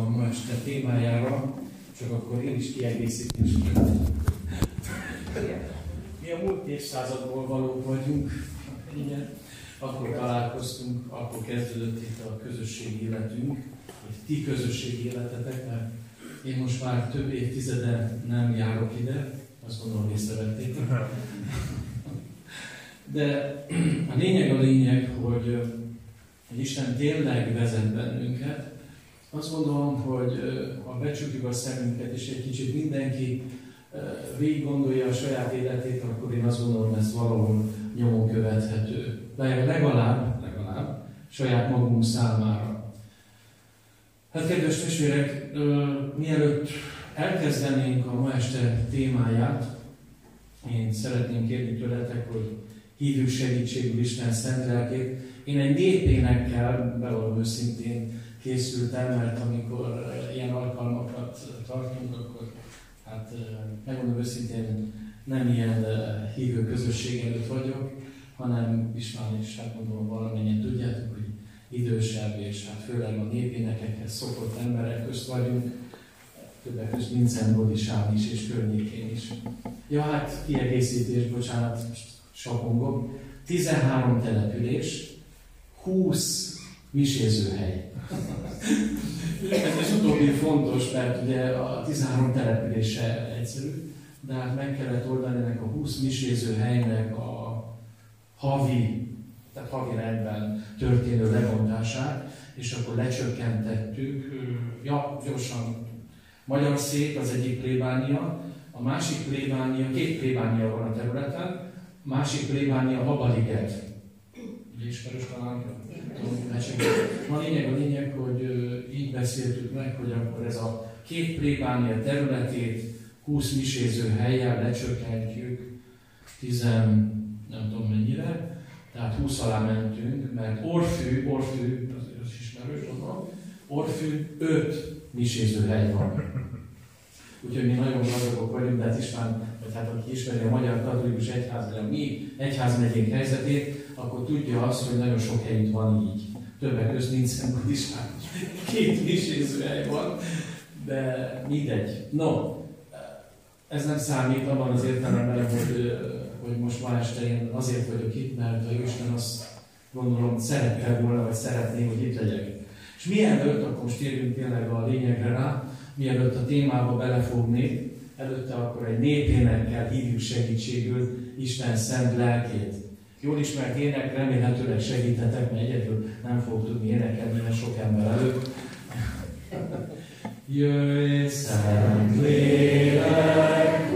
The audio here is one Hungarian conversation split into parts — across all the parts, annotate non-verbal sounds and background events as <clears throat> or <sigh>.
a ma este témájára, csak akkor én is kiegészítés. Mi a múlt évszázadból valók vagyunk, igen. Akkor találkoztunk, akkor kezdődött itt a közösségi életünk, vagy ti közösségi életetek, mert én most már több évtizede nem járok ide, azt gondolom észrevették. De a lényeg a lényeg, hogy Isten tényleg vezet bennünket. Azt gondolom, hogy ha becsukjuk a szemünket, és egy kicsit mindenki végig gondolja a saját életét, akkor én azt gondolom, ez valahol nyomon követhető. Legalább, legalább saját magunk számára. Hát kedves testvérek, mielőtt elkezdenénk a ma este témáját, én szeretném kérni tőletek, hogy hívjuk segítségül Isten szent lelkét. Én egy népénekkel, bevallom őszintén készültem, mert amikor ilyen alkalmakat tartunk, akkor hát megmondom őszintén nem ilyen hívő közösség előtt vagyok, hanem István is, hát gondolom valamennyien tudjátok, hogy idősebb, és hát főleg a népénekekhez szokott emberek közt vagyunk, többek között Vincent Bodisán is, és környékén is. Ja, hát kiegészítés, bocsánat, sapongok. 13 település, 20 misézőhely. Ez utóbbi fontos, mert ugye a 13 települése egyszerű, de hát meg kellett oldani ennek a 20 misézőhelynek a havi, tehát havi rendben történő lebontását, és akkor lecsökkentettük, ja, gyorsan, Magyar Szép az egyik plébánia, a másik plébánia, két plébánia van a területen, a másik plébánia Babaliget. Ugye ismerős talán? A lényeg a lényeg, hogy így beszéltük meg, hogy akkor ez a két plébánia területét 20 miséző helyen lecsökkentjük 10, nem tudom mennyire, tehát 20 alá mentünk, mert Orfű, Orfű, az, az ismerős, gondolom, Orfű 5 miséző hely van. Úgyhogy mi nagyon gazdagok vagyunk, de hát István, vagy hát aki ismeri a Magyar Katolikus Egyház, vagy a mi egyházmegyénk helyzetét, akkor tudja azt, hogy nagyon sok helyünk van így. Többek között nincs István. Két miséző hely van, de mindegy. No, ez nem számít abban az értelemben, hogy, hogy most ma este én azért vagyok itt, mert a Isten azt gondolom szerette volna, vagy szeretné, hogy itt legyek. És mielőtt, akkor most térjünk tényleg a lényegre rá, mielőtt a témába belefognék, előtte akkor egy népénekkel hívjuk segítségül Isten szent lelkét. Jól ismert ének, remélhetőleg segíthetek, mert egyedül nem fog tudni énekelni, mert sok ember előtt. <laughs> Jöjj, szent lélek,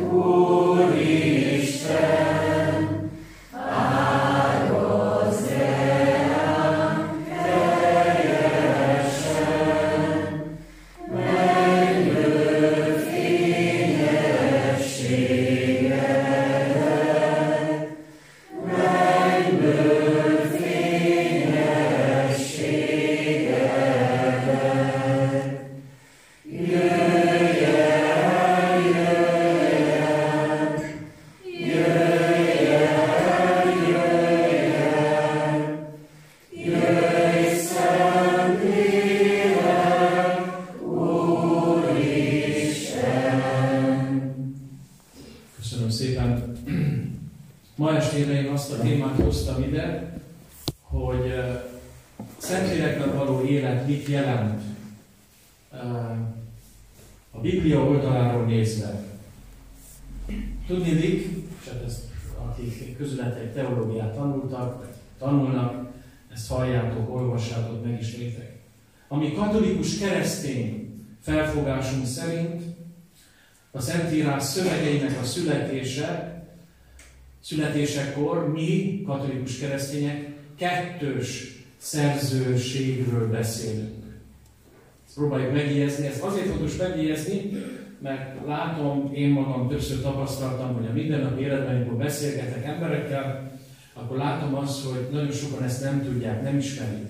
kettős szerzőségről beszélünk. Ezt próbáljuk megjegyezni. Ez azért fontos megjegyezni, mert látom, én magam többször tapasztaltam, hogy a mindennapi életben, amikor beszélgetek emberekkel, akkor látom azt, hogy nagyon sokan ezt nem tudják, nem ismerik.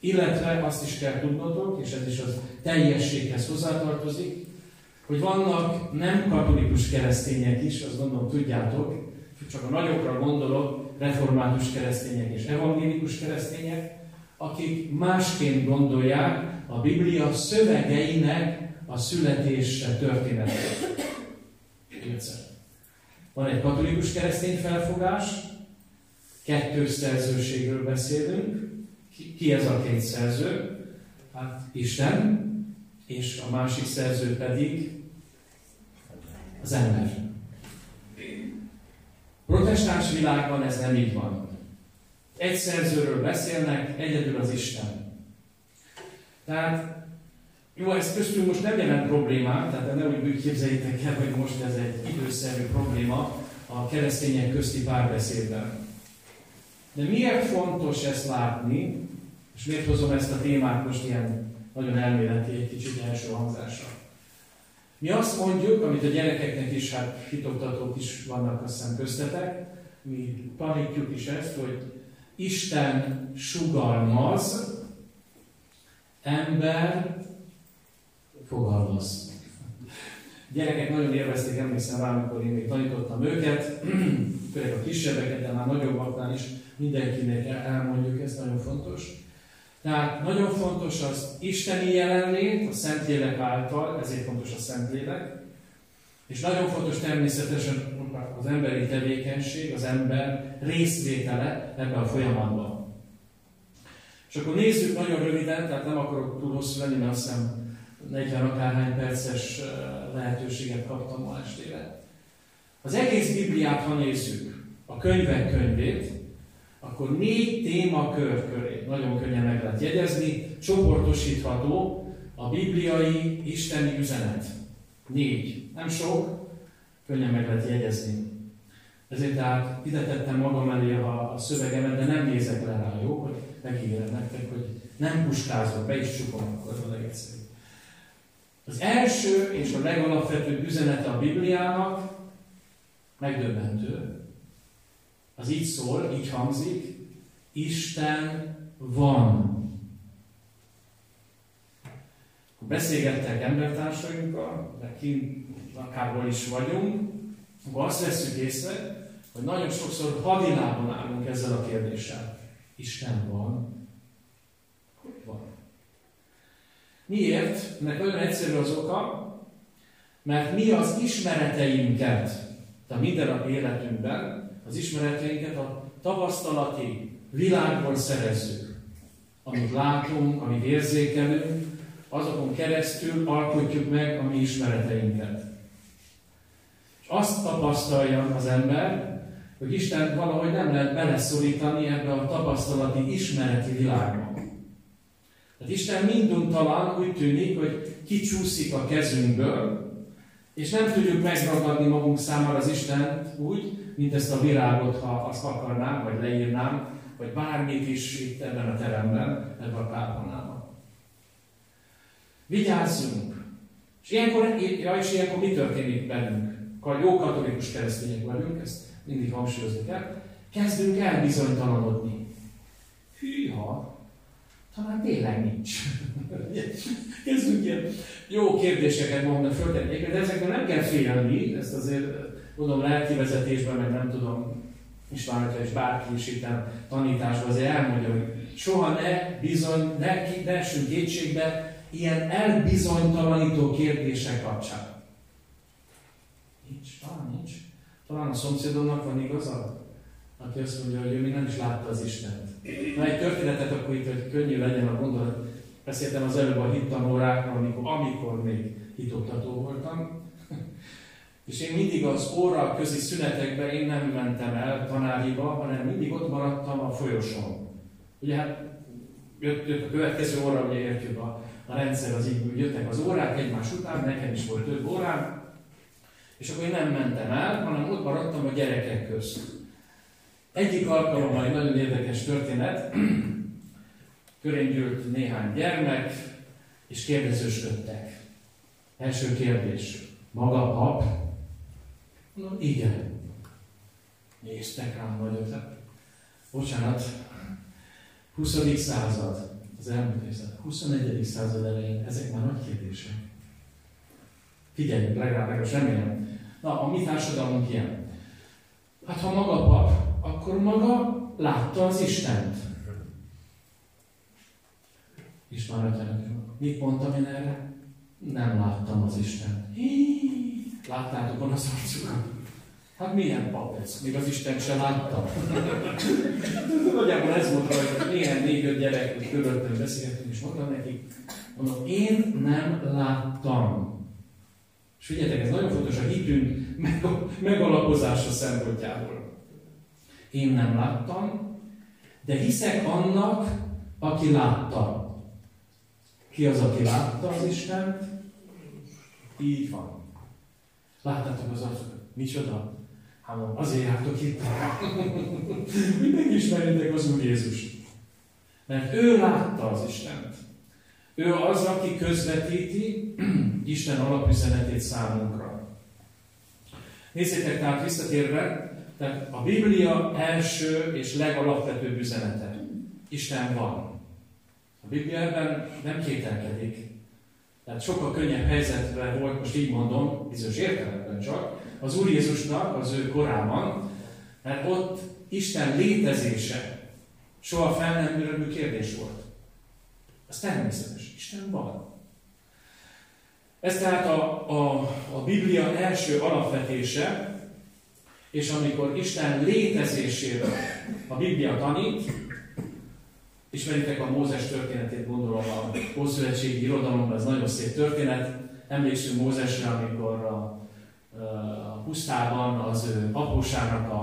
Illetve azt is kell tudnotok, és ez is az teljességhez hozzátartozik, hogy vannak nem katolikus keresztények is, azt gondolom tudjátok, csak a nagyokra gondolok, református keresztények és evangélikus keresztények, akik másként gondolják, a Biblia szövegeinek a születése történetét. Van egy katolikus keresztény felfogás, kettős szerzőségről beszélünk. Ki ez a két szerző? Hát Isten, és a másik szerző pedig az ember. Protestáns világban ez nem így van. Egy szerzőről beszélnek, egyedül az Isten. Tehát, jó, ez köztünk most nem jelent problémát, tehát nem úgy képzeljétek el, hogy most ez egy időszerű probléma a keresztények közti párbeszédben. De miért fontos ezt látni, és miért hozom ezt a témát most ilyen nagyon elméleti, egy kicsit első hangzásra? Mi azt mondjuk, amit a gyerekeknek is, hát hitoktatók is vannak azt hiszem köztetek, mi tanítjuk is ezt, hogy Isten sugalmaz, ember fogalmaz. A gyerekek nagyon élvezték, emlékszem rá, amikor én még tanítottam őket, <clears throat> főleg a kisebbeket, de már nagyobbaknál is mindenkinek elmondjuk, ez nagyon fontos. Tehát nagyon fontos az isteni jelenlét, a Szentlélek által, ezért fontos a Szentlélek, és nagyon fontos természetesen az emberi tevékenység, az ember részvétele ebbe a folyamatban. És akkor nézzük nagyon röviden, tehát nem akarok túl hosszú lenni, mert azt hiszem 40 akárhány perces lehetőséget kaptam ma estére. Az egész Bibliát, ha nézzük, a könyvek könyvét, akkor négy témakör köré nagyon könnyen meg lehet jegyezni, csoportosítható a bibliai isteni üzenet. Négy. Nem sok, könnyen meg lehet jegyezni. Ezért tehát ide tettem magam elé a, a szövegemet, de nem nézek le rá, jó? Hogy megígérem nektek, hogy nem puskázok, be is csukom akkor a legegyszerűbb. Az első és a legalapvetőbb üzenete a Bibliának megdöbbentő, az így szól, így hangzik, Isten van. Beszélgettek embertársainkkal, de kint akárhol is vagyunk, akkor azt veszük észre, hogy nagyon sokszor hadilában állunk ezzel a kérdéssel. Isten van? Van? Miért? Mert nagyon egyszerű az oka, mert mi az ismereteinket, a mindennapi életünkben az ismereteinket a tapasztalati világból szerezzük. Amit látunk, amit érzékelünk, azokon keresztül alkotjuk meg a mi ismereteinket. És azt tapasztalja az ember, hogy Isten valahogy nem lehet beleszorítani ebbe a tapasztalati, ismereti világba. Tehát Isten minduntalan úgy tűnik, hogy kicsúszik a kezünkből, és nem tudjuk megragadni magunk számára az Istent úgy, mint ezt a virágot, ha azt akarnám, vagy leírnám, vagy bármit is itt ebben a teremben, ebben a kápolnában. Vigyázzunk! És ilyenkor, ja, és ilyenkor mi történik bennünk? Jó katolikus keresztények vagyunk, ezt mindig hangsúlyozni kell. Kezdünk el bizonytalanodni. Hűha, talán tényleg nincs. <laughs> Kezdünk ilyen jó kérdéseket magunknak föltenni, de ezekben nem kell félni, ezt azért tudom, lelki vezetésben, meg nem tudom, István, és bárki is itt tanításban azért elmondja, hogy soha ne bizony, ne, ne kétségbe ilyen elbizonytalanító kérdések kapcsán. Nincs, talán nincs. Talán a szomszédomnak van igaza, aki azt mondja, hogy ő még nem is látta az Istent. Na egy történetet akkor itt, hogy könnyű legyen a gondolat. Beszéltem az előbb a hittanórákról, amikor, amikor még hitoktató voltam. És én mindig az óra közi szünetekben én nem mentem el tanáriba, hanem mindig ott maradtam a folyosón. Ugye hát jött, jött a következő óra, ugye értjük a, a rendszer az így, jöttek az órák egymás után, nekem is volt több órám, és akkor én nem mentem el, hanem ott maradtam a gyerekek közt. Egyik alkalommal egy nagyon érdekes történet, <clears throat> körén gyűlt néhány gyermek, és kérdezősködtek. Első kérdés, maga pap? Mondom, igen. Néztek rám nagyot. Bocsánat, 20. század, az elmúlt évszázad, 21. század elején, ezek már nagy kérdések. Figyeljünk, legalább, legalább remélem. Na, a mi társadalmunk ilyen. Hát ha maga pap, akkor maga látta az Istent. István atyának mit mondtam én erre? Nem láttam az Isten. Láttátok van az arcukat? Hát milyen pap ez? Még az Isten se látta. Nagyjából ez volt rajta, néhány négy-öt gyerek körülöttem beszélgetünk, és mondtam nekik, mondom, én nem láttam. És figyeljetek, ez nagyon fontos a hitünk megalapozása szempontjából. Én nem láttam, de hiszek annak, aki látta. Ki az, aki látta az Istent? Így van. Láttátok az arcokat? Micsoda? Hát azért jártok itt. <laughs> Hogy megismerjétek az Úr Jézus. Mert ő látta az Istent. Ő az, aki közvetíti <clears throat> Isten alapüzenetét számunkra. Nézzétek tehát visszatérve, tehát a Biblia első és legalapvetőbb üzenete. Isten van. A Biblia ebben nem kételkedik. Tehát sokkal könnyebb helyzetben volt, most így mondom, bizonyos értelemben csak, az Úr Jézusnak az ő korában, mert ott Isten létezése soha fel nem merülő kérdés volt. Az természetes. Isten van. Ez tehát a, a, a Biblia első alapvetése, és amikor Isten létezéséről a Biblia tanít, ismeritek a Mózes történetét, gondolom a Ószövetségi irodalomban, ez nagyon szép történet. Emlékszünk Mózesre, amikor a, a pusztában az ő apósának a,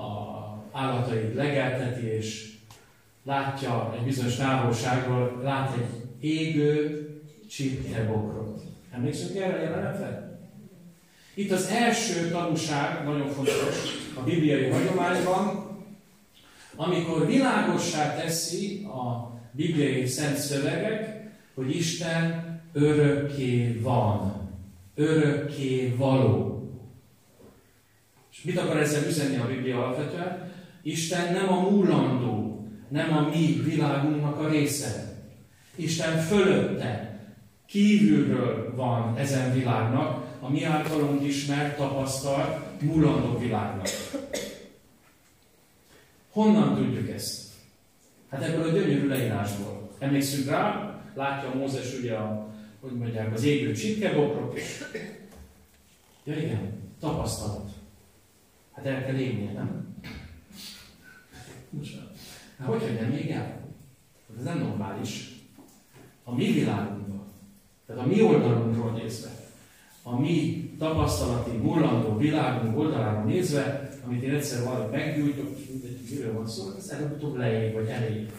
a állatait legelteti, és látja egy bizonyos távolságról, lát egy égő csipkebokrot. Emlékszünk erre a jelenetre? Itt az első tanúság, nagyon fontos a bibliai hagyományban, amikor világossá teszi a bibliai szent szövegek, hogy Isten örökké van, örökké való. És mit akar ezzel üzenni a Biblia alapvetően? Isten nem a múlandó, nem a mi világunknak a része. Isten fölötte, kívülről van ezen világnak, a mi általunk ismert, tapasztalt, múlandó világnak. Honnan tudjuk ezt? Hát ebből a gyönyörű leírásból. Emlékszünk rá, látja Mózes ugye a, hogy mondják, az égő csitkebokrok, és ja igen, tapasztalat. Hát el kell égnie, nem? Hát hogy, nem még el? Ez nem normális. A mi világunkban, tehát a mi oldalunkról nézve, a mi tapasztalati, mullandó világunk oldaláról nézve, amit én egyszer valahogy meggyújtok, miről van szó, ez előbb-utóbb leég, vagy elég.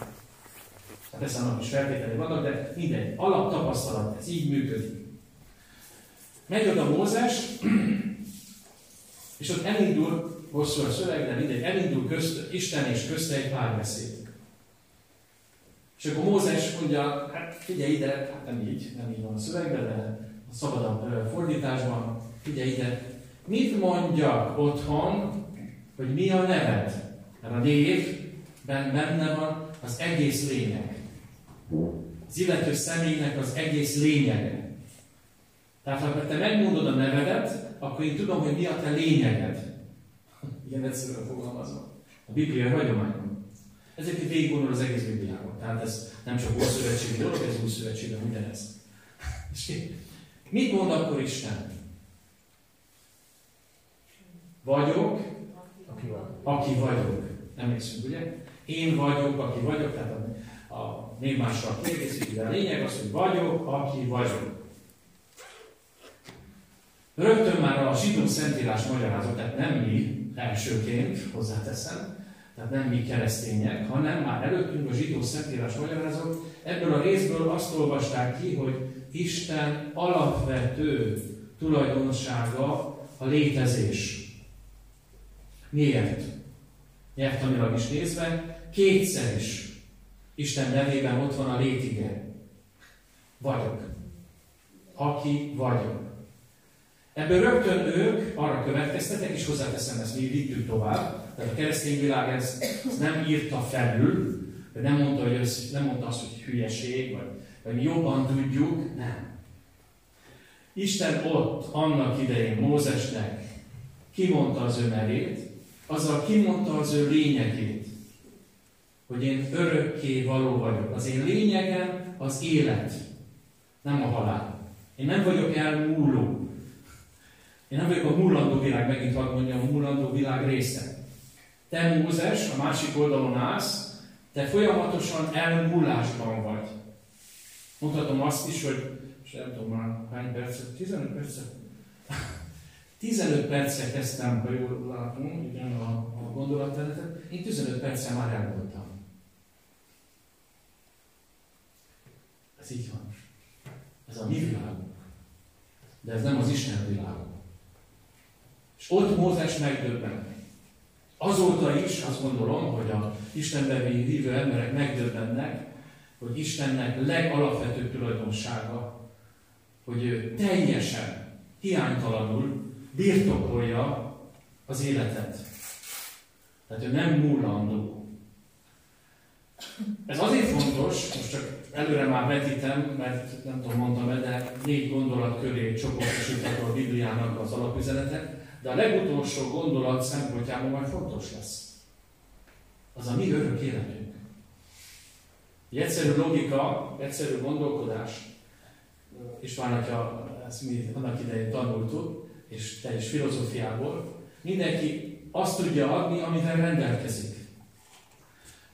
Hát persze annak is feltételei vannak, de mindegy, alaptapasztalat, ez így működik. Megy oda Mózes, és ott elindul, hosszú a szöveg, de mindegy, elindul közt, Isten és közte egy párbeszéd. És akkor Mózes mondja, hát figyelj ide, hát nem így, nem így van a szövegben, de a szabadabb fordításban, figyelj ide, mit mondjak otthon, hogy mi a neved? Mert a névben benne van az egész lényeg. Az illető személynek az egész lényege. Tehát ha te megmondod a nevedet, akkor én tudom, hogy mi a te lényeged. <laughs> Igen, egyszerűen fogalmazva. A Biblia hagyományban. Ezért végigvonul az egész Bibliában. Tehát ez nem csak Ószövetségi dolog, ez új szövetségben mindenez. <laughs> És mit mond akkor Isten? Vagyok, aki, aki vagyok. Emlékszünk, ugye? Én vagyok, aki vagyok, tehát a, a névmással kiegészítő, de a lényeg az, hogy vagyok, aki vagyok. Rögtön már a zsidó szentírás magyarázat, tehát nem mi elsőként, hozzáteszem, tehát nem mi keresztények, hanem már előttünk a zsidó szentírás magyarázat, ebből a részből azt olvasták ki, hogy Isten alapvető tulajdonsága a létezés. Miért? Nyelvtanilag is nézve, kétszer is Isten nevében ott van a létige. Vagyok. Aki vagyok. Ebből rögtön ők arra következtetek, és hozzáteszem, ezt mi vittük tovább, tehát a keresztény világ ezt, ezt nem írta felül, de nem mondta, hogy ez, nem mondta azt, hogy hülyeség, vagy, vagy mi jobban tudjuk, nem. Isten ott annak idején Mózesnek kimondta az ő nevét, azzal kimondta az ő lényegét, hogy én örökké való vagyok. Az én lényegem az élet. nem a halál. Én nem vagyok elmúló. Én nem vagyok a múlandó világ, megint hadd mondjam, a múlandó világ része. Te Mózes, a másik oldalon állsz, te folyamatosan elmúlásban vagy. Mondhatom azt is, hogy, és nem tudom már hány percet, 15 percet? 15 percre kezdtem, ha jól látom, igen, a, a gondolatmenetet, én 15 perccel már el voltam. Ez így van. Ez a mi világunk. De ez nem az Isten világunk. És ott Mózes megdöbben. Azóta is azt gondolom, hogy a Istenben hívő emberek megdöbbennek, hogy Istennek legalapvetőbb tulajdonsága, hogy ő teljesen, hiánytalanul birtokolja az életet. Tehát ő nem múlandó. Ez azért fontos, most csak előre már vetítem, mert nem tudom, mondtam el, de négy gondolat köré csoportosítható a Bibliának az alapüzenetet, de a legutolsó gondolat szempontjából majd fontos lesz. Az a mi örök életünk. Egy egyszerű logika, egyszerű gondolkodás, István atya ezt mi annak idején tanultuk, és te is filozófiából, mindenki azt tudja adni, amivel rendelkezik.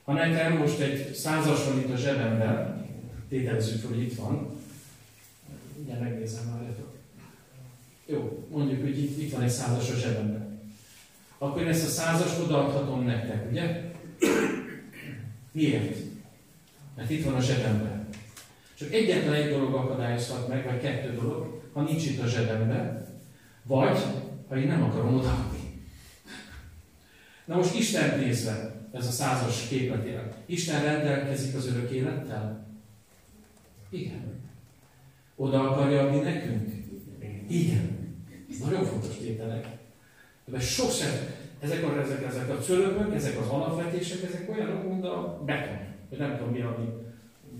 Ha nekem most egy százas van itt a zsebemben, tételezzük, hogy itt van, ugye megnézem már, jó, mondjuk, hogy itt, itt van egy százas a zsebemben. Akkor én ezt a százas odaadhatom nektek, ugye? Miért? Mert itt van a zsebemben. Csak egyetlen egy dolog akadályozhat meg, vagy kettő dolog, ha nincs itt a zsebemben, vagy ha én nem akarom odaadni. Na most Isten nézve, ez a százas képet él. Isten rendelkezik az örök élettel? Igen. Oda akarja adni nekünk? Igen. Ez nagyon fontos tételek. De sokszor ezek a, ezek, ezek a cölöpök, ezek az alapvetések, ezek olyanok, mint a beton. Vagy nem tudom mi, ami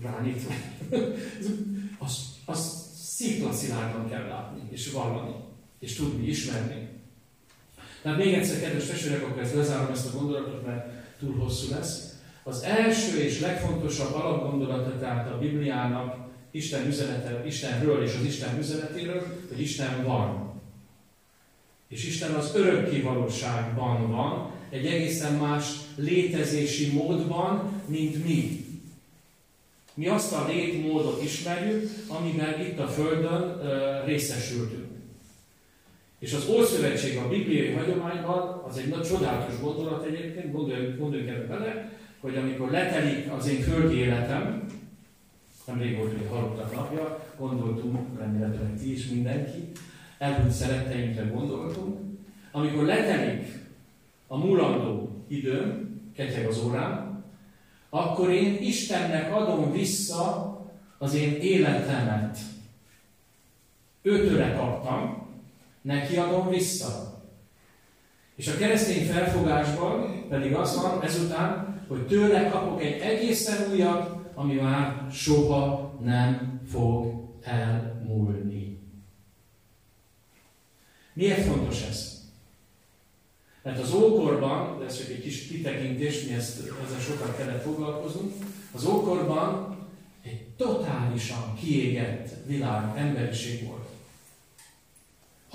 rányít. <laughs> azt, azt sziklaszilárdan kell látni, és vallani, és tudni, ismerni. Tehát még egyszer, kedves testvérek, akkor ezt lezárom ezt a gondolatot, mert túl hosszú lesz. Az első és legfontosabb alapgondolata tehát a Bibliának Isten üzenete, Istenről és az Isten üzenetéről, hogy Isten van. És Isten az örökké valóságban van, egy egészen más létezési módban, mint mi. Mi azt a létmódot ismerjük, amiben itt a Földön részesültünk. És az Ószövetség a bibliai hagyományban, az egy nagy csodálatos gondolat egyébként, gondoljunk, gondoljunk ebbe bele, hogy amikor letelik az én földi életem, nem volt, hogy halottak napja, gondoltunk, remélhetőleg ti is mindenki, elhűnt szeretteinkre gondoltunk. Amikor letelik a mulandó időm, ketyeg az órám, akkor én Istennek adom vissza az én életemet. Őtőle kaptam, neki adom vissza. És a keresztény felfogásban pedig az van ezután, hogy tőle kapok egy egészen újat, ami már soha nem fog elmúlni. Miért fontos ez? Mert az ókorban, de ez csak egy kis kitekintés, mi ezt, ezzel sokat kellett foglalkozunk, az ókorban egy totálisan kiégett világ, emberiség volt.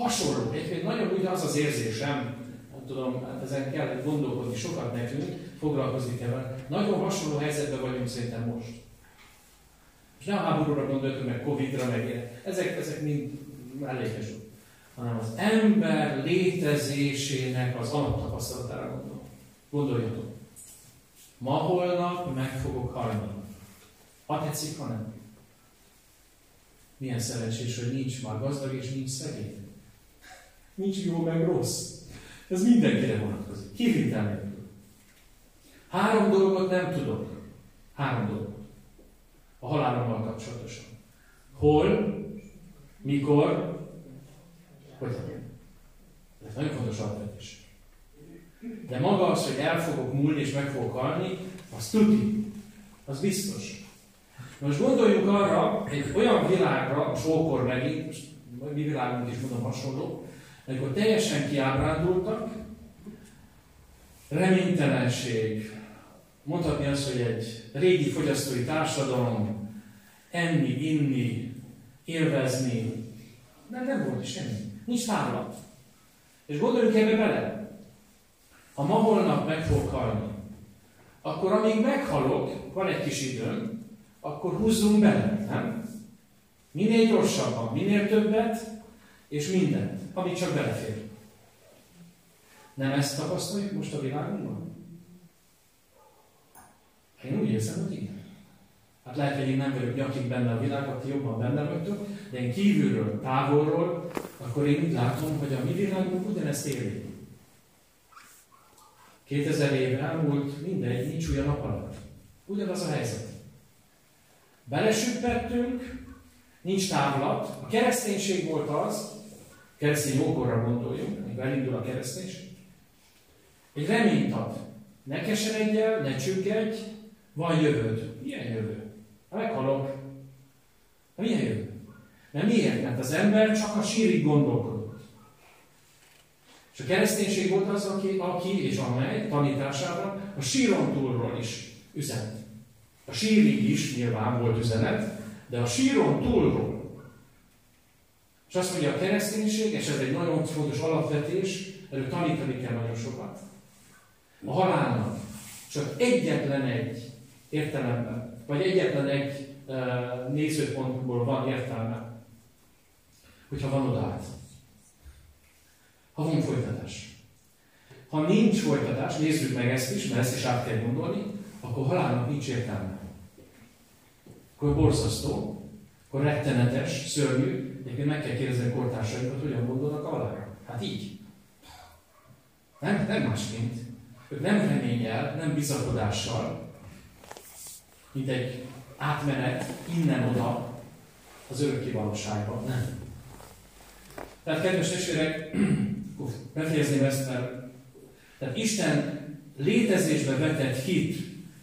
Hasonló. Egyébként nagyon úgy az érzésem, nem tudom, hát ezen kell gondolkodni sokat nekünk, foglalkozni kell Nagyon hasonló helyzetben vagyunk szerintem most. És nem a háborúra gondoltunk, meg Covid-ra, meg ilyen. Ezek, ezek mind mellékes hanem az ember létezésének az alaptapasztalatára gondol. Gondoljatok. Ma holnap meg fogok halni. Ha tetszik, ha nem. Milyen szerencsés, hogy nincs már gazdag és nincs szegény. Nincs jó meg rossz. Ez mindenkire vonatkozik. Kivitel nélkül. Három dolgot nem tudok. Három dolgot. A halálommal kapcsolatosan. Hol, mikor, hogy Ez nagyon fontos alapvetés. De maga az, hogy el fogok múlni és meg fogok halni, az tuti. Az biztos. Most gondoljunk arra, egy olyan világra, sókor megint, most mi világunk is mondom hasonló, amikor teljesen kiábrándultak, reménytelenség, mondhatni azt, hogy egy régi fogyasztói társadalom, enni, inni, élvezni. De nem volt semmi. Nincs távlat. És gondoljunk ebbe bele. Ha ma holnap meg fog halni, akkor amíg meghalok, van egy kis időm, akkor húzzunk bele, nem? Minél gyorsabban, minél többet, és mindent, amit csak belefér. Nem ezt tapasztaljuk most a világunkban? Én úgy érzem, hogy igen. Hát lehet, hogy én nem vagyok nyakig benne a világ, ti jobban benne vagytok, de én kívülről, távolról, akkor én úgy látom, hogy a mi világunk ugyanezt éli. 2000 év elmúlt, mindegy, nincs a nap alatt. Ugyanaz a helyzet. Belesüppettünk, nincs távlat. A kereszténység volt az, keresztény jókorra gondoljunk, még elindul a kereszténység, egy reményt ad. Ne keseredj el, ne csüggedj, van jövőd. Milyen jövő? Ha meghalok. Ha milyen jövő? Mert miért? Mert az ember csak a sírig gondolkodott. És a kereszténység volt az, aki, aki és amely tanításában a síron túlról is üzenet. A sírig is nyilván volt üzenet, de a síron túlról. És azt mondja a kereszténység, és ez egy nagyon fontos alapvetés, erről tanítani kell nagyon sokat. A halálnak csak egyetlen egy értelemben, vagy egyetlen egy uh, nézőpontból van értelme, hogyha van odaát. Ha van folytatás. Ha nincs folytatás, nézzük meg ezt is, mert ezt is át kell gondolni, akkor halálnak nincs értelme. Akkor borzasztó, akkor rettenetes, szörnyű, egyébként meg kell kérdezni a kortársainkat, hogyan gondolnak a halálra. Hát így. Nem, nem másként. Ők nem reményel, nem bizakodással, mint egy átmenet innen-oda az örökké valóságba. Nem. Tehát kedves testvérek, <clears throat> befejezném ezt, mert tehát Isten létezésbe vetett hit,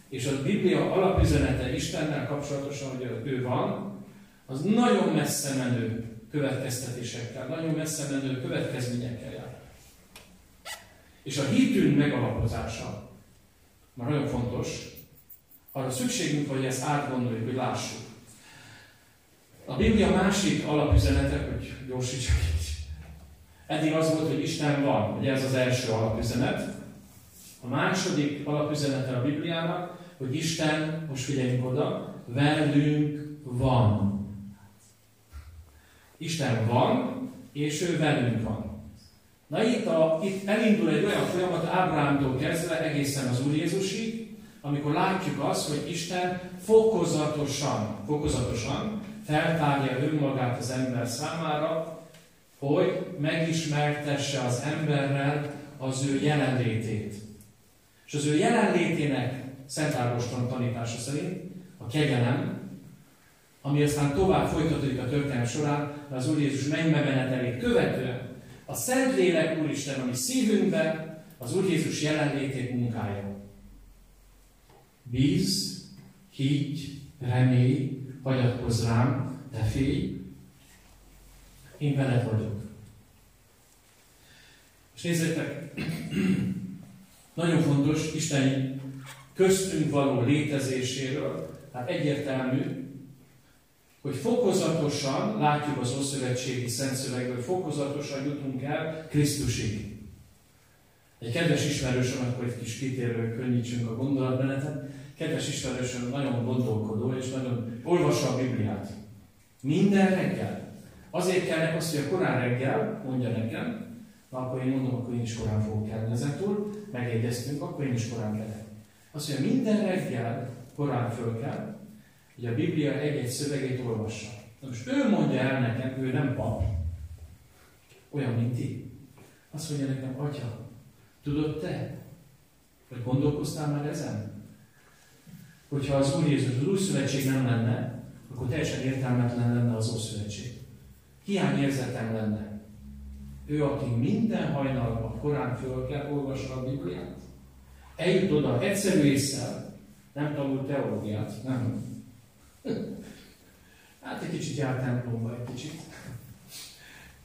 és a Biblia alapüzenete Istennel kapcsolatosan, hogy ő van, az nagyon messze menő következtetésekkel, nagyon messze menő következményekkel jár. És a hitünk megalapozása, már nagyon fontos, arra szükségünk van, hogy ezt átgondoljuk, hogy lássuk. A Biblia másik alapüzenete, hogy gyorsítsak így. Eddig az volt, hogy Isten van, ugye ez az első alapüzenet. A második alapüzenete a Bibliának, hogy Isten, most figyeljünk oda, velünk van. Isten van, és ő velünk van. Na itt, a, itt elindul egy olyan folyamat Ábrámtól kezdve egészen az Úr Jézusig, amikor látjuk azt, hogy Isten fokozatosan, fokozatosan feltárja önmagát az ember számára, hogy megismertesse az emberrel az ő jelenlétét. És az ő jelenlétének Szent Ágoston tanítása szerint a kegyelem, ami aztán tovább folytatódik a történelem során, az Úr Jézus mennymemenetelét követően a Szentlélek Úristen, ami szívünkben az Úr Jézus jelenlétét munkálja. Bíz, higgy, remélj, hagyatkozz rám, de félj, én veled vagyok. És nézzétek, <clears throat> nagyon fontos Isten köztünk való létezéséről, hát egyértelmű, hogy fokozatosan, látjuk az Ószövetségi Szentszövegből, fokozatosan jutunk el Krisztusig. Egy kedves ismerősöm, akkor egy kis kitérő könnyítsünk a gondolatmenetet, kedves ismerősöm nagyon gondolkodó, és nagyon olvassa a Bibliát. Minden reggel. Azért kell azt, hogy a korán reggel, mondja nekem, na akkor én mondom, akkor én is korán fogok kelni ezentúl, megegyeztünk, akkor én is korán kelek. Azt mondja, minden reggel korán föl kell, hogy a Biblia egy-egy szövegét olvassa. Na most ő mondja el nekem, ő nem pap, olyan, mint ti. Azt mondja nekem, atya, tudod te, vagy gondolkoztál már ezen? Hogyha az Úr Jézus, az Új Szövetség nem lenne, akkor teljesen értelmetlen lenne az Ószövetség. Hiányérzetem lenne. Ő, aki minden hajnalban korán föl kell olvasni a Bibliát, eljut oda egyszerű észsel, nem tanult teológiát, nem. <laughs> Hát egy kicsit jár templomba, egy kicsit.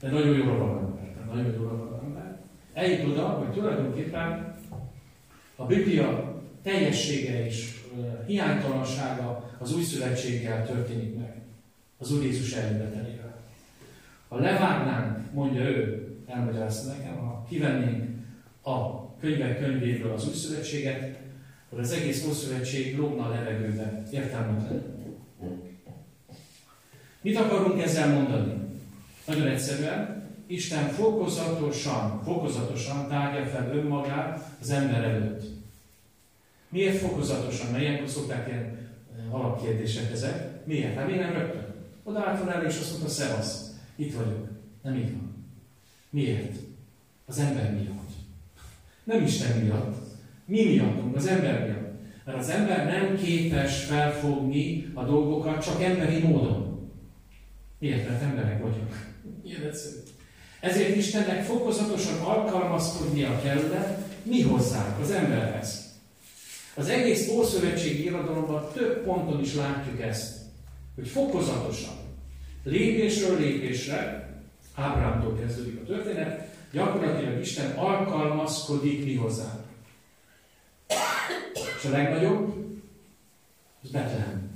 De nagyon jó van ember, nagyon jó van ember. Eljut oda, hogy tulajdonképpen a Biblia teljessége és hiánytalansága az új szövetséggel történik meg. az Úr Jézus eljövetelével. Ha levágnánk, mondja ő, elmagyarázta nekem, ha kivennénk a könyvek könyvéből az új szövetséget, akkor az egész Ószövetség lógna a levegőbe, értelmetlen. Mit akarunk ezzel mondani? Nagyon egyszerűen, Isten fokozatosan, fokozatosan tárja fel önmagát az ember előtt. Miért fokozatosan? Mert ilyenkor szokták ilyen eh, alapkérdések ezek. Miért? Hát miért nem rögtön? Oda állt elő, és azt mondta, szevasz, itt vagyok. Nem így van. Miért? Az ember miatt. Nem Isten miatt. Mi miattunk, az ember miatt. Mert az ember nem képes felfogni a dolgokat csak emberi módon. Miért? Mert emberek vagyunk. Ilyen egyszerű. Ezért Istennek fokozatosan alkalmazkodnia kellene mi hozzánk, az emberhez. Az egész Ószövetségi irodalomban több ponton is látjuk ezt, hogy fokozatosan, lépésről lépésre, Ábrámtól kezdődik a történet, gyakorlatilag Isten alkalmazkodik mi hozzánk. És a legnagyobb, az Betlehem.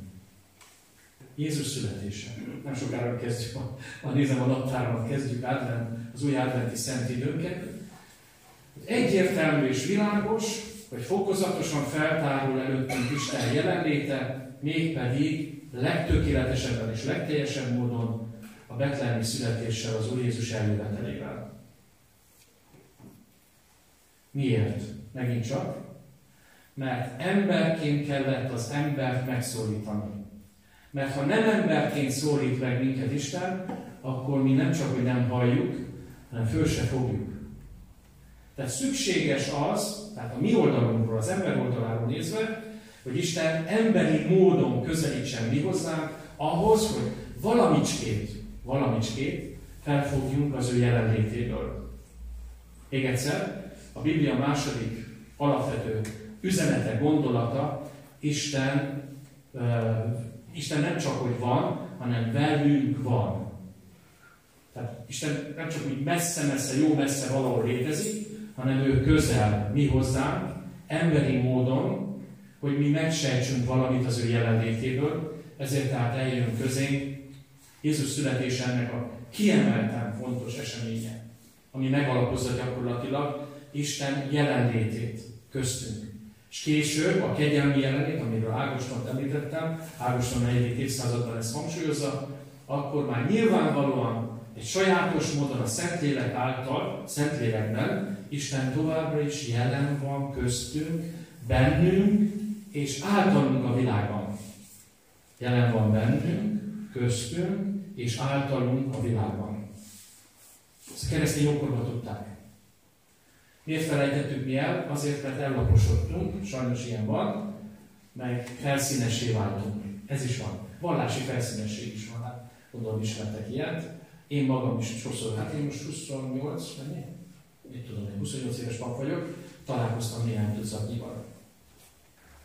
Jézus születése. Nem sokára kezdjük, a, nézem a naptárban, kezdjük advent, az új adventi szent időnket. Egyértelmű és világos, hogy fokozatosan feltárul előttünk Isten jelenléte, mégpedig legtökéletesebben és legteljesebb módon a betlehemi születéssel, az Úr Jézus eljövetelével. Miért? Megint csak, mert emberként kellett az embert megszólítani. Mert ha nem emberként szólít meg minket Isten, akkor mi nem csak, hogy nem halljuk, hanem föl se fogjuk. Tehát szükséges az, tehát a mi oldalunkról, az ember oldaláról nézve, hogy Isten emberi módon közelítsen mi hozzánk, ahhoz, hogy valamicskét, valamicskét felfogjunk az ő jelenlétéből. Még egyszer, a Biblia második alapvető üzenete, gondolata, Isten Isten nem csak, hogy van, hanem velünk van. Tehát Isten nem csak úgy messze-messze, jó messze valahol létezik, hanem ő közel mi hozzánk, emberi módon, hogy mi megsejtsünk valamit az ő jelenlétéből, ezért tehát eljön közénk Jézus születése ennek a kiemelten fontos eseménye, ami megalapozza gyakorlatilag Isten jelenlétét köztünk. És később a kegyelmi jelenét, amiről Ágoston említettem, Ágoston 4. évszázadban ezt hangsúlyozza, akkor már nyilvánvalóan egy sajátos módon a Szentlélek által, Szentlélekben Isten továbbra is jelen van köztünk, bennünk és általunk a világban. Jelen van bennünk, köztünk és általunk a világban. Ezt keresztény jókorban tudták. Miért felejtettük mi el? Azért, mert ellaposodtunk, sajnos ilyen van, meg felszínesé váltunk. Ez is van. Vallási felszínesség is van. Hát, gondolom ismertek ilyet. Én magam is sokszor, hát én most 28, mennyi? Mit tudom, én 28 éves pap vagyok, találkoztam néhány tucatnyival.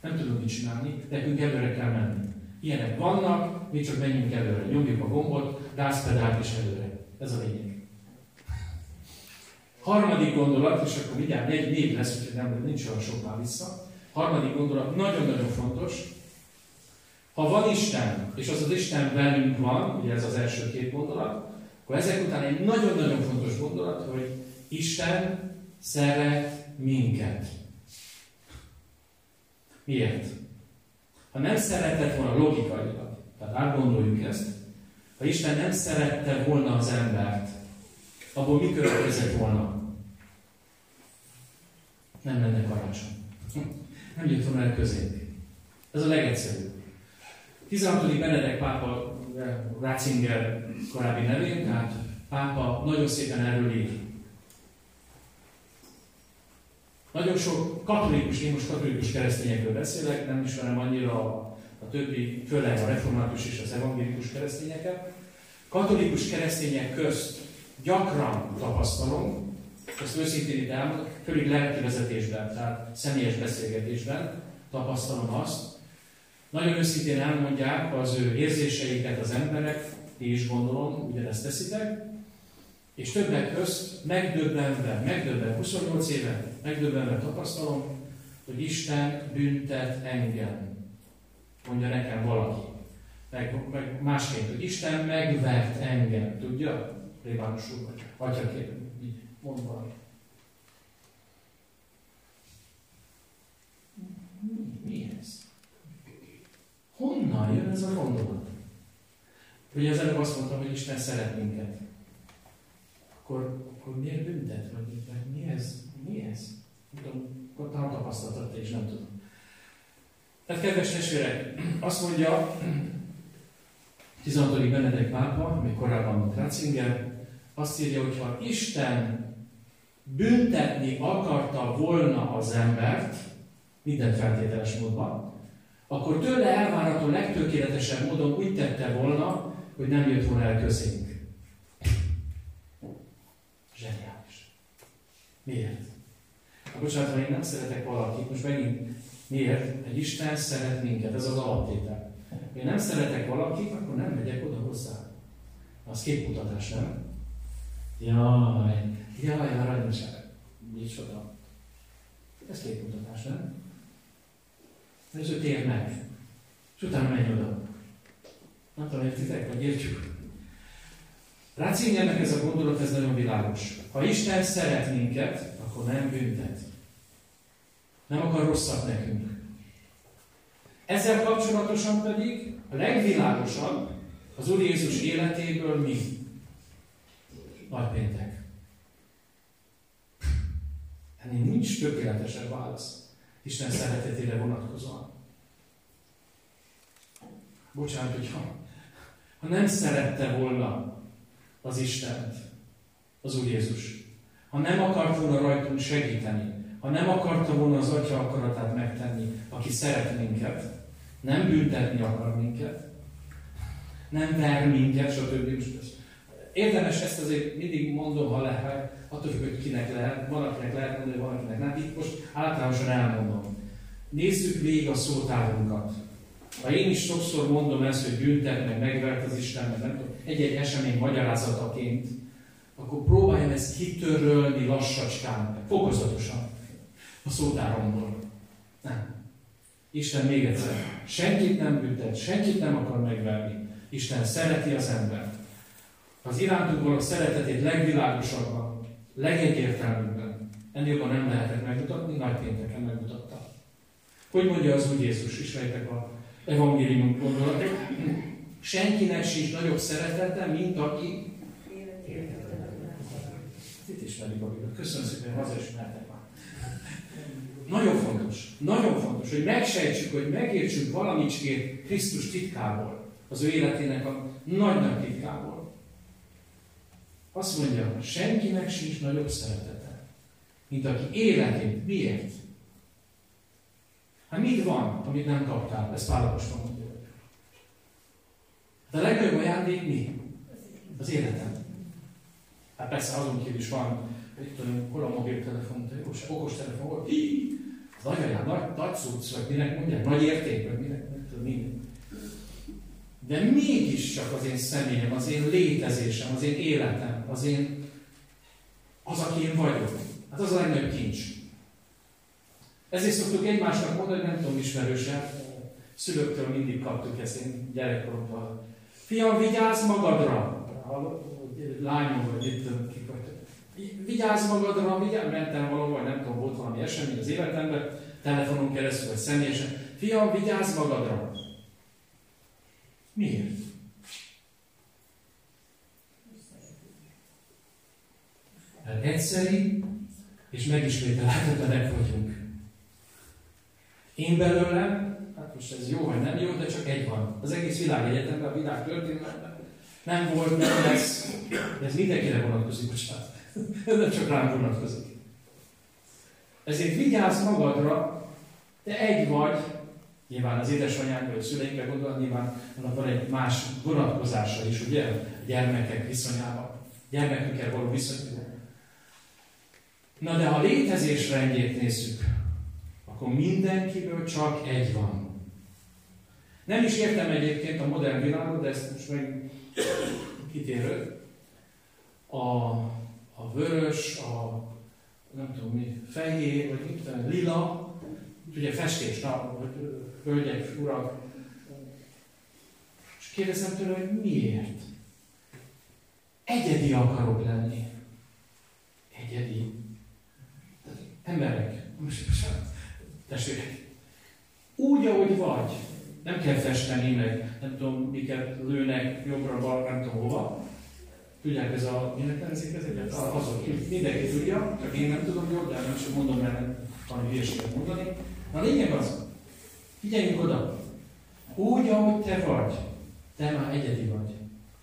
Nem tudunk mit csinálni, nekünk előre kell menni. Ilyenek vannak, mi csak menjünk előre, nyomjuk a gombot, gázpedált és előre. Ez a lényeg. Harmadik gondolat, és akkor mindjárt négy, négy lesz, úgyhogy nem, nincs olyan sok már vissza. Harmadik gondolat, nagyon-nagyon fontos. Ha van Isten, és az az Isten velünk van, ugye ez az első két gondolat, akkor ezek után egy nagyon-nagyon fontos gondolat, hogy Isten szeret minket. Miért? Ha nem szeretett volna logikailag, tehát átgondoljuk ezt, ha Isten nem szerette volna az embert, abból mi következett volna? Nem lenne karácsony. Nem volna el közénk. Ez a legegyszerűbb. 16. Benedek pápa Ratzinger korábbi nevén, tehát pápa nagyon szépen erről ír. Nagyon sok katolikus, én most katolikus keresztényekről beszélek, nem ismerem annyira a, a többi, főleg a református és az evangélikus keresztényeket. Katolikus keresztények közt gyakran tapasztalom, ezt őszintén itt elmondom, főleg lelki vezetésben, tehát személyes beszélgetésben tapasztalom azt, nagyon őszintén elmondják az ő érzéseiket az emberek, ti is gondolom, ugyanezt teszitek, és többek közt megdöbbenve, megdöbbenve, 28 éve megdöbbenve tapasztalom, hogy Isten büntet engem. Mondja nekem valaki. meg, meg másként, hogy Isten megvert engem, tudja? Plébános úr, atyaként, mond. Mi, ez? Honnan jön ez a gondolat? Ugye az előbb azt mondtam, hogy Isten szeret minket. Akkor, akkor miért büntet? Vagy, vagy mi ez? Mi ez? Tudom, talán tapasztalatot és nem tudom. Tehát kedves testvérek, azt mondja 16. Benedek pápa, még korábban mint Ratzinger, azt írja, hogy ha Isten büntetni akarta volna az embert, minden feltételes módban, akkor tőle elvárható legtökéletesebb módon úgy tette volna, hogy nem jött volna el közénk. Zseniális. Miért? Hát bocsánat, ha én nem szeretek valakit, most megint miért? Egy Isten szeret minket, ez az alaptétel. Ha én nem szeretek valakit, akkor nem megyek oda hozzá. Az képmutatás, nem? Jaj, jaj, aranyosság. Micsoda. Ez képmutatás, nem? Ez ő tér meg. És utána menj oda. Nem tudom, értitek, vagy értjük. Rácínjelnek ez a gondolat, ez nagyon világos. Ha Isten szeret minket, akkor nem büntet. Nem akar rosszat nekünk. Ezzel kapcsolatosan pedig a legvilágosabb az Úr Jézus életéből mi? Nagypéntek. Ennél nincs tökéletesebb válasz Isten szeretetére vonatkozóan. Bocsánat, hogyha ha nem szerette volna az Istent, az Úr Jézus, ha nem akart volna rajtunk segíteni, ha nem akarta volna az Atya akaratát megtenni, aki szeret minket, nem büntetni akar minket, nem ver minket, stb. Érdemes ezt azért mindig mondom, ha lehet, attól függ, hogy kinek lehet, van akinek lehet mondani, van akinek nem. Itt most általánosan elmondom. Nézzük végig a szótárunkat. Ha én is sokszor mondom ezt, hogy büntet, meg megvert az Isten, meg nem tudom, egy-egy esemény magyarázataként, akkor próbáljam ezt kitörölni lassacskán, fokozatosan a szótáromból. Nem. Isten még egyszer, senkit nem büntet, senkit nem akar megverni. Isten szereti az embert. Az irántunk való szeretetét legvilágosabban, legegyértelműbben, ennél jobban nem lehetett megmutatni, nagy pénteken megmutatta. Hogy mondja az Úr Jézus, ismerjétek a evangélium gondolatot, senkinek sincs nagyobb szeretete, mint aki Itt ismerik a Biblia. Köszönöm szépen, hogy hazasmertek már. Nagyon fontos, nagyon fontos, hogy megsejtsük, hogy megértsük valamicskét Krisztus titkából, az ő életének a nagy-nagy titkából. Azt mondja, senkinek sincs nagyobb szeretete, mint aki életét. Miért? Hát mit van, amit nem kaptál? Ezt Pálapostól mondja. De a legnagyobb ajándék mi? Az életem. Hát persze azon kívül is van, hogy tudom, hol a mobiltelefon, jó, okos telefon, hol, nagy ajánl, nagy, nagy cucc, vagy minek mondják, nagy érték, vagy minek, nem tudom, minden. De mégiscsak az én személyem, az én létezésem, az én életem, az én, az, aki én vagyok. Hát az a legnagyobb kincs. Ezért szoktuk egymásnak mondani, nem tudom, ismerősen, szülőktől mindig kaptuk ezt én gyerekkoromban. Fiam, vigyázz magadra! Lányom, vagy itt kik vagytok. Vigyázz magadra, vigyázz, mentem valahol, nem tudom, volt valami esemény az életemben, telefonon keresztül, vagy személyesen. Fiam, vigyázz magadra! Miért? Mert egyszeri és megismételhetetlenek vagyunk. Én belőlem, hát most ez jó vagy nem jó, de csak egy van. Az egész világ egyetemben, a világ történetben nem volt, nem lesz. Ez mindenkire vonatkozik, bocsánat. Ez nem csak rám vonatkozik. Ezért vigyázz magadra, te egy vagy, nyilván az édesanyánk vagy a szüleinkre gondolva, nyilván annak van egy más vonatkozása is, ugye, a gyermekek viszonyában, gyermekükkel való viszonyban. Na de ha létezés rendjét nézzük, akkor mindenkiből csak egy van. Nem is értem egyébként a modern világot, de ezt most meg kitérő. A, a vörös, a nem tudom mi, fehér, vagy mit tudom, lila, ugye festés, na, hogy hölgyek, urak, kérdezem tőle, hogy miért? Egyedi akarok lenni. Egyedi. Emberek, most, most testvérek, úgy, ahogy vagy, nem kell festeni, meg nem tudom, miket lőnek jobbra, nem tudom hova. Tudják, ez a, minek nevezik ezeket? Azok, mindenki tudja, csak én nem tudom jól, de nem csak mondom, mert nem valami hülyeséget mondani. Na a lényeg az, figyeljünk oda, úgy, ahogy te vagy, te már egyedi vagy.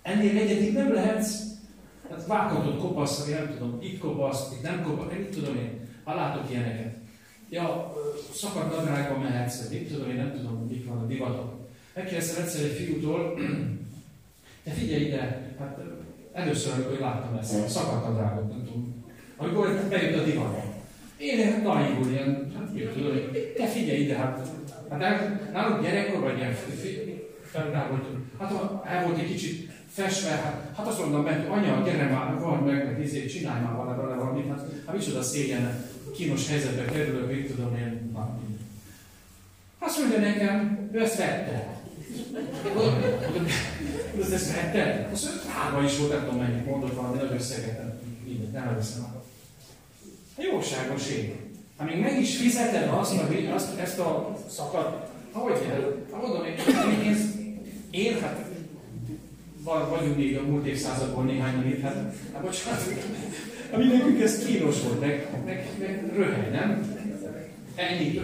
Ennél egyedi nem lehetsz, hát vághatott kopasz, nem tudom, itt kopasz, itt nem kopasz, mit tudom én, ha látok ilyeneket. Ja, szakadt nadrágba mehetsz, mit tudom én, nem tudom, mik van a divatok. Megkérdeztem egyszer egy fiútól, <clears throat> de figyelj ide, hát először, amikor láttam ezt, szakadt nadrágot, nem tudom, amikor bejött a divat. Én naivul, ilyen, hát mit tudom, te figyelj ide, hát, hát nálunk gyerekkor vagy ilyen fel volt, hát el volt egy kicsit festve, hát, hát azt mondom, mert anya, gyere már, van meg, meg izé, csinálj már vele valamit, hát, hát micsoda szégyen, kínos helyzetbe kerülök, mit tudom én, na, Azt mondja nekem, ő ezt vette. Ez ezt vette? Azt mondja, hárma is volt, nem tudom mennyit mondott valami nagy összeget, mindent, nem elveszem már. Jóságos ég. Ha még meg is fizeted azt, azt ezt a szakat, ahogy hát mondom, én, én, én, hát vagyunk még a múlt évszázadból néhány itt, hát, hát bocsánat, ami nekünk ez kínos volt, meg, meg, meg röhely, nem? Ennyi.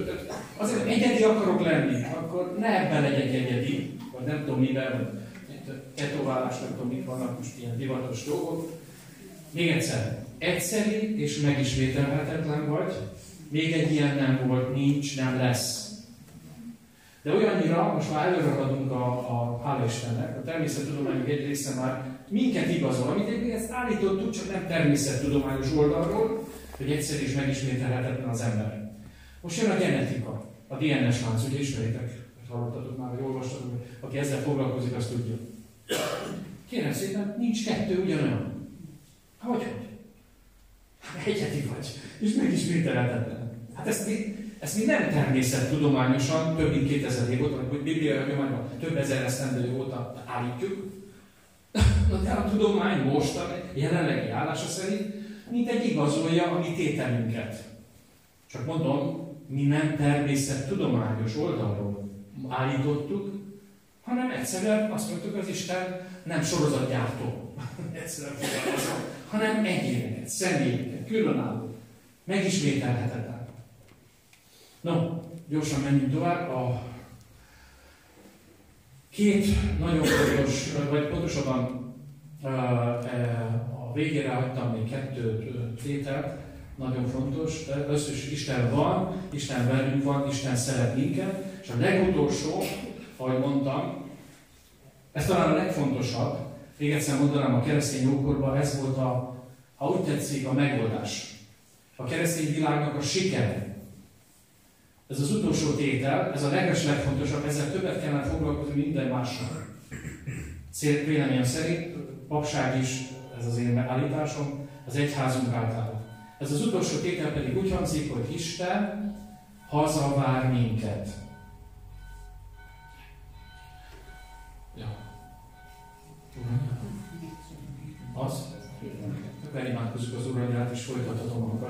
Azért egyedi akarok lenni, akkor ne ebben legyek egyedi, vagy nem tudom mivel, tetoválás, nem tudom mit vannak most ilyen divatos dolgok. Még egyszer, egyszerű és megismételhetetlen vagy, még egy ilyen nem volt, nincs, nem lesz. De olyannyira, most már előre haladunk a, a hála Istennek, a természettudományok egy része már minket igazol, amit egyébként ezt állítottuk, csak nem természettudományos oldalról, hogy egyszerű és megismételhetetlen az ember. Most jön a genetika, a DNS lánc, ugye ismeritek, hallottatok már, vagy olvastatok, aki ezzel foglalkozik, azt tudja. Kérem szépen, nincs kettő ugyanolyan. Hogy, hogy? Hát egyedi vagy, és megismételhetetlen. Hát ezt mi, ezt mi nem természettudományosan, több mint 2000 év óta, vagy Biblia hagyományban több ezer esztendő óta állítjuk. A tudomány most a jelenlegi állása szerint mint egy igazolja a mi tételünket. Csak mondom, mi nem természettudományos oldalról állítottuk, hanem egyszerűen azt mondtuk, az Isten nem sorozatgyártó, <laughs> egyszerűen hanem egyéneket, személyeket, különálló, megismételhetetlen. No, gyorsan menjünk tovább. A két nagyon fontos, vagy pontosabban a végére hagytam még kettő tételt, nagyon fontos. Először is Isten van, Isten velünk van, Isten szeret minket, és a legutolsó, ahogy mondtam, ez talán a legfontosabb, még egyszer mondanám, a keresztény ókorban ez volt a, ha úgy tetszik, a megoldás. A keresztény világnak a sikere. Ez az utolsó tétel, ez a leges legfontosabb, ezzel többet kellene foglalkozni minden mással. Véleményem szerint, papság is, ez az én állításom, az egyházunk által. Ez az utolsó tétel pedig úgy hangzik, hogy Isten hazavár minket. Ja. Az? Akkor imádkozzuk az Urat, és folytathatom, a.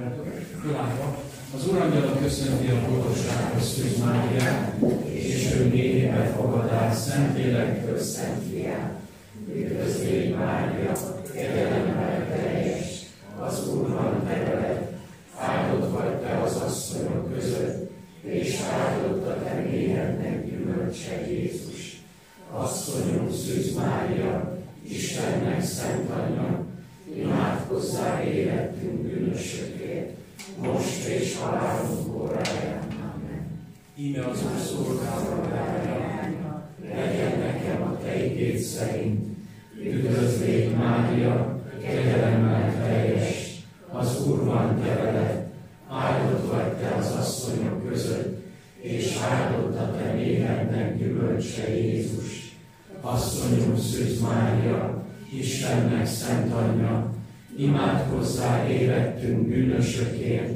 Fölállva. Az Urangyala köszönti a boldogsághoz Szűz Máriát, és ő mély befogadás Szentlélek Szent Fiát. Üdvözlégy Mária, kegyelemmel teljes, az Úr van veled, áldott vagy te az asszonyok között, és áldott a te méhednek gyümölcse Jézus. Asszonyom Szűz Mária, Istennek szent anyja, imádkozzál életünk bűnösökért, most és halálunk óráján. Amen. Íme az Úr szolgáltatája, legyen nekem a Te igéd szerint. Érettünk bűnösökért,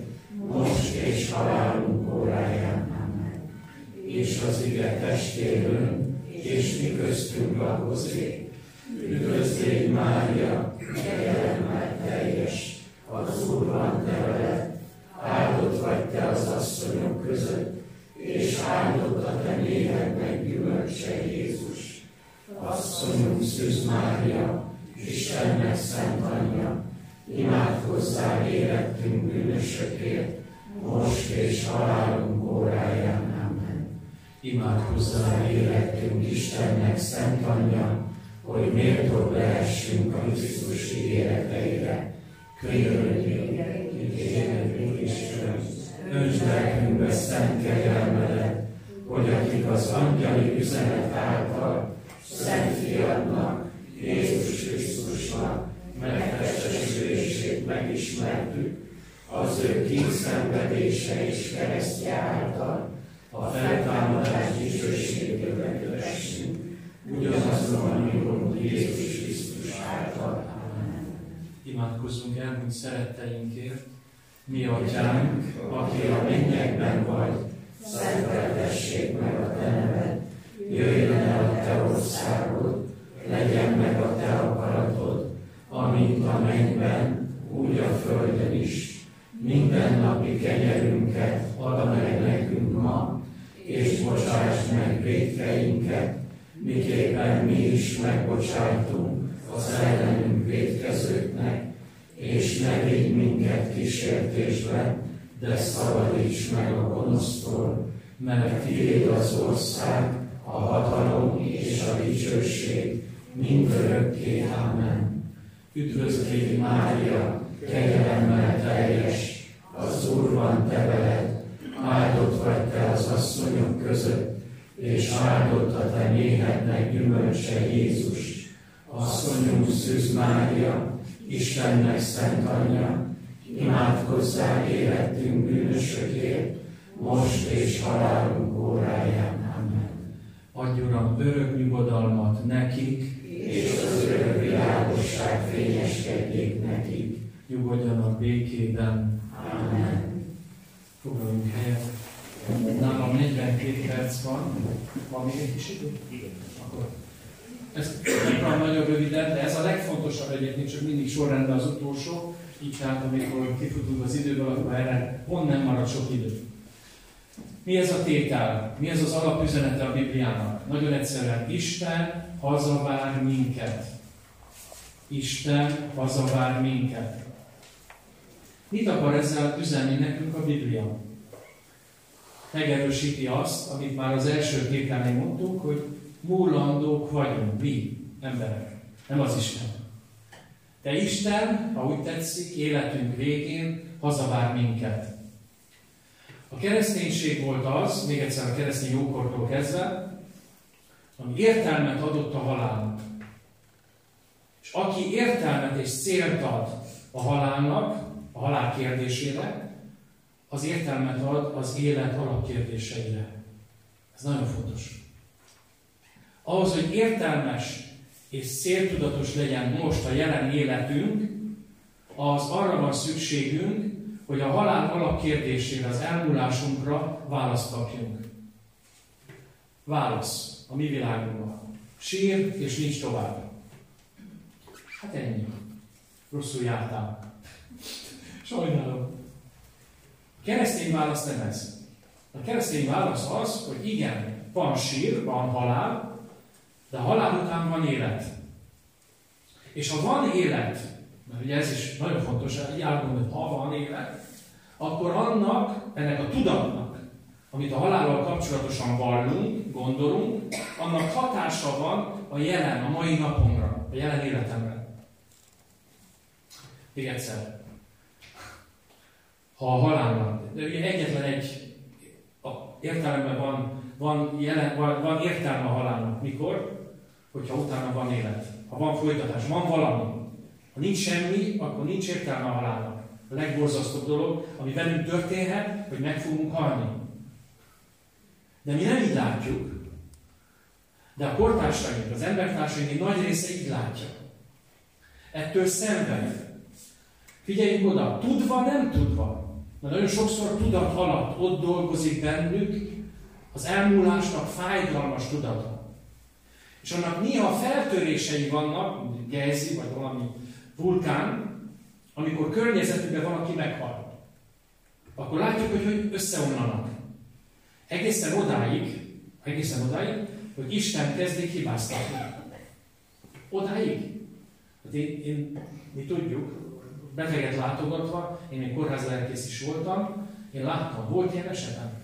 kínszenvedése és keresztje által a feltámadás dicsőségébe kövessünk, ugyanazon a mi Jézus Krisztus által. Amen. Imádkozzunk el, hogy szeretteinkért. Mi atyánk, aki a mennyekben vagy, szenteltessék meg a te neved, jöjjön el a te országod, legyen meg a te akaratod, amint a mennyben, úgy a földön is. Minden napi kenyerünket add meg nekünk ma, és bocsáss meg védkeinket, miképpen mi is megbocsájtunk az ellenünk védkezőknek, és ne védj minket kísértésbe, de szabadíts meg a gonosztól, mert tiéd az ország, a hatalom és a dicsőség, mindörökké. Amen. Üdvözlégy Mária, kegyelemmel teljes, az Úr van te veled, áldott vagy te az asszonyok között, és áldott a te méhednek gyümölcse Jézus. Asszonyunk Szűz Mária, Istennek szent anyja, imádkozzál életünk bűnösökért, most és halálunk óráján. Amen. Adj Uram örök nyugodalmat nekik, és az örök világosság fényeskedjék nekik. Nyugodjanak békében. Foglaljunk helyet. Nálam 42 perc van. Van még egy kis idő? Akkor ez nem nagyon röviden, de ez a legfontosabb egyébként, csak mindig sorrendben az utolsó. Így tehát, amikor kifutunk az időből, akkor erre pont nem marad sok idő. Mi ez a tétel? Mi ez az alapüzenete a Bibliának? Nagyon egyszerűen, Isten hazavár minket. Isten hazavár minket. Mit akar ezzel üzenni nekünk a Biblia? Megerősíti azt, amit már az első tételnél mondtuk, hogy múlandók vagyunk, mi, emberek, nem az Isten. De Isten, ha úgy tetszik, életünk végén hazavár minket. A kereszténység volt az, még egyszer a keresztény jókortól kezdve, ami értelmet adott a halálnak. És aki értelmet és célt ad a halálnak, a halál kérdésére, az értelmet ad az élet alapkérdéseire. Ez nagyon fontos. Ahhoz, hogy értelmes és széltudatos legyen most a jelen életünk, az arra van szükségünk, hogy a halál alapkérdésére, az elmúlásunkra választ kapjunk. Válasz a mi világunkban. Sír, és nincs tovább. Hát ennyi. Rosszul jártál. Sajnálom. Keresztény válasz nem ez. A keresztény válasz az, hogy igen, van sír, van halál, de a halál után van élet. És ha van élet, mert ugye ez is nagyon fontos, elmondani, hogy ha van élet, akkor annak, ennek a tudatnak, amit a halállal kapcsolatosan vallunk, gondolunk, annak hatása van a jelen, a mai napomra, a jelen életemre. Még egyszer. Ha a halálnak, de egyetlen egy a értelemben van, van, jelen, van, van értelme a halálnak. Mikor? Hogyha utána van élet. Ha van folytatás, van valami. Ha nincs semmi, akkor nincs értelme a halálnak. A legborzasztóbb dolog, ami velünk történhet, hogy meg fogunk halni. De mi nem így látjuk. De a kortársaink, az embertársaink nagy része így látja. Ettől szenved. Figyeljünk oda, tudva, nem tudva. Mert nagyon sokszor tudat alatt ott dolgozik bennük az elmúlásnak fájdalmas tudata. És annak néha feltörései vannak, gejzi, vagy valami vulkán, amikor környezetünkben valaki meghal. Akkor látjuk, hogy, hogy összeomlanak. Egészen odáig, egészen odáig, hogy Isten kezdi hibáztatni. Odáig. Hát én, én, mi tudjuk, beteget látogatva, én még kórházlelkész is voltam, én láttam, volt ilyen esetem.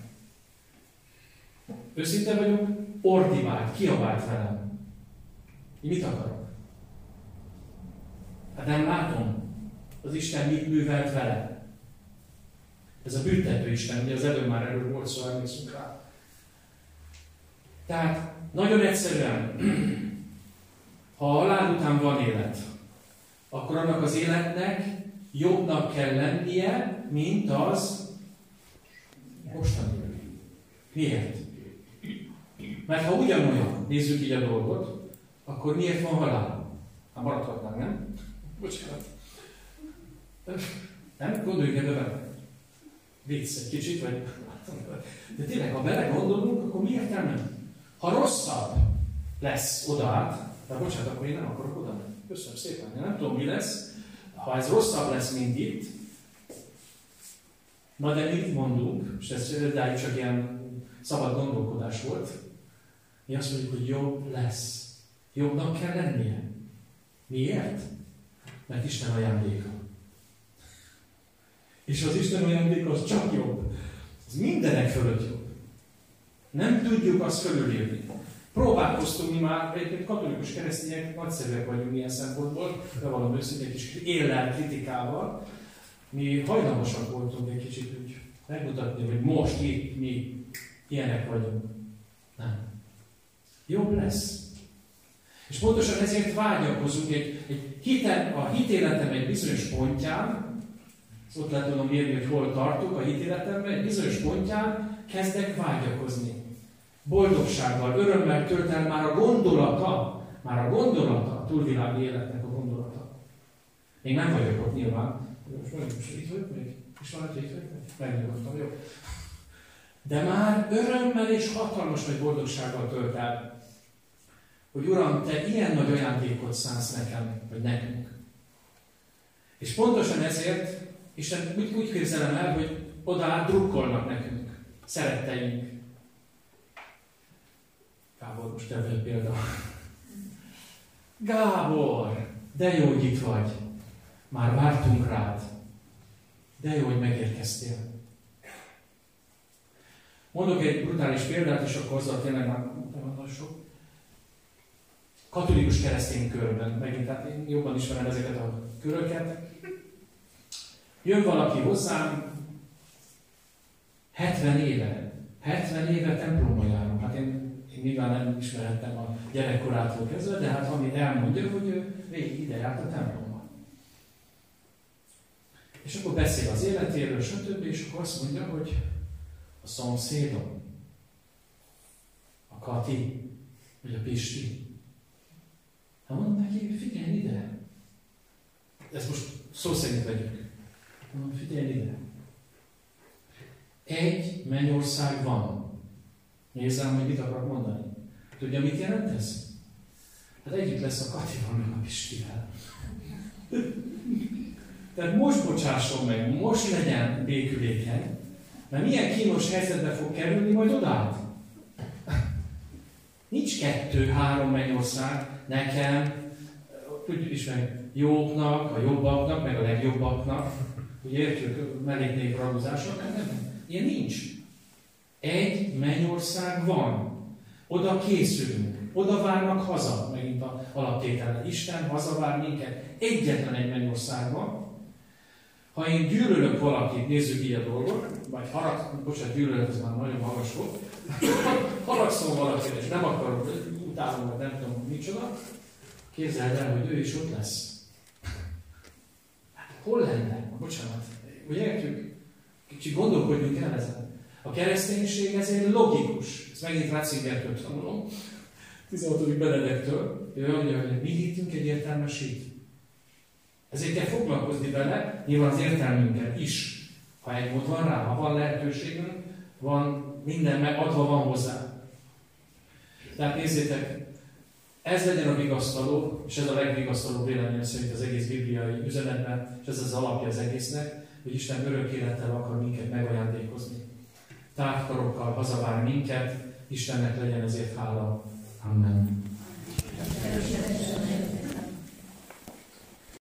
Őszinte vagyok, ordivált, kiabált velem. Én mit akarok? Hát nem látom, az Isten mit művelt vele. Ez a büntető Isten, ugye az előbb már erről volt szó, emlékszünk rá. Tehát nagyon egyszerűen, <clears throat> ha a halál után van élet, akkor annak az életnek jobbnak kell lennie, mint az mostani. Miért? Mert ha ugyanolyan, nézzük így a dolgot, akkor miért van halál? Hát maradhatnánk, nem? Bocsánat. Nem? Gondoljuk ebbe bele. Vicc egy kicsit, vagy... De tényleg, ha belegondolunk, akkor mi értelme? Ha rosszabb lesz oda át, de bocsánat, akkor én nem akarok oda menni. Köszönöm szépen. Én nem tudom, mi lesz. Ha ez rosszabb lesz, mint itt, na de mit mondunk, és ez de csak ilyen szabad gondolkodás volt, mi azt mondjuk, hogy jobb lesz. Jobbnak kell lennie. Miért? Mert Isten ajándéka. És az Isten ajándéka az csak jobb. Az mindenek fölött jobb. Nem tudjuk azt fölülírni. Próbálkoztunk mi már, egyébként katolikus keresztények nagyszerűek vagyunk ilyen szempontból, de valami őszintén kis éllel, kritikával. Mi hajlamosak voltunk egy kicsit úgy megmutatni, hogy most itt mi ilyenek vagyunk. Nem. Jobb lesz. És pontosan ezért vágyakozunk egy, egy hitel, a hitéletem egy bizonyos pontján, ott lehet tudom mérni, hogy hol tartok a hitéletemben, egy bizonyos pontján kezdek vágyakozni boldogsággal, örömmel tölt el már a gondolata, már a gondolata, a túlvilági életnek a gondolata. Még nem vagyok ott nyilván. Most mondjuk, most itt vagyok még? És van, itt vagyok? Jó. De már örömmel és hatalmas nagy boldogsággal tölt el, hogy Uram, Te ilyen nagy ajándékot szánsz nekem, vagy nekünk. És pontosan ezért Isten úgy, úgy képzelem el, hogy oda drukkolnak nekünk, szeretteink, Gábor, most te vagy példa. Gábor, de jó, hogy itt vagy. Már vártunk rád. De jó, hogy megérkeztél. Mondok egy brutális példát, és akkor azzal tényleg már nagyon sok. Katolikus keresztény körben, megint tehát én jobban ismerem ezeket a köröket. Jön valaki hozzám, 70 éve, 70 éve templomba járom. Én nyilván nem ismerhettem a gyerekkorától kezdve, de hát ami elmondja, hogy ő végig ide járt a templomban. És akkor beszél az életéről, stb. És akkor azt mondja, hogy a szomszédom, a Kati, vagy a Pisti. Hát mondom neki, figyelj ide. Ezt most szó szerint vegyük. Mondom, figyelj ide. Egy mennyország van. Nézzem, hogy mit akarok mondani. Tudja, mit jelent ez? Hát együtt lesz a Katival, meg a Pistivel. Tehát most bocsásson meg, most legyen békülékeny, mert milyen kínos helyzetbe fog kerülni majd odát. Nincs kettő, három mennyország nekem, tudjuk is meg, jóknak, a jobbaknak, meg a legjobbaknak. Ugye értjük, melléknék ragozások, nem, nem. Ilyen nincs. Egy mennyország van. Oda készülünk. Oda várnak haza. Megint a alaptétel. Isten hazavár minket. Egyetlen egy mennyország van. Ha én gyűlölök valakit, nézzük így a dolgot, vagy harag, bocsánat, gyűlölet, ez már nagyon magas volt, <laughs> haragszom valakit, és nem akarok, utálom, vagy nem tudom, micsoda, képzeld el, hogy ő is ott lesz. Hát hol lenne? Bocsánat, ugye értjük? Kicsit gondolkodjunk el ezen. A kereszténység ezért logikus. Ezt megint Ratzingertől tanulom. 16. Benedektől. Ő mondja, hogy mi hitünk egy értelmes hit. Ezért kell foglalkozni vele, nyilván az értelmünkkel is. Ha egy mód van rá, ha van lehetőségünk, van minden adva van hozzá. Tehát nézzétek, Ez legyen a vigasztaló, és ez a legvigasztalóbb véleményem szerint az egész bibliai üzenetben, és ez az alapja az egésznek, hogy Isten örök élettel akar minket megajándékozni tárkarokkal hazavár minket. Istennek legyen ezért hála. Amen. Amen.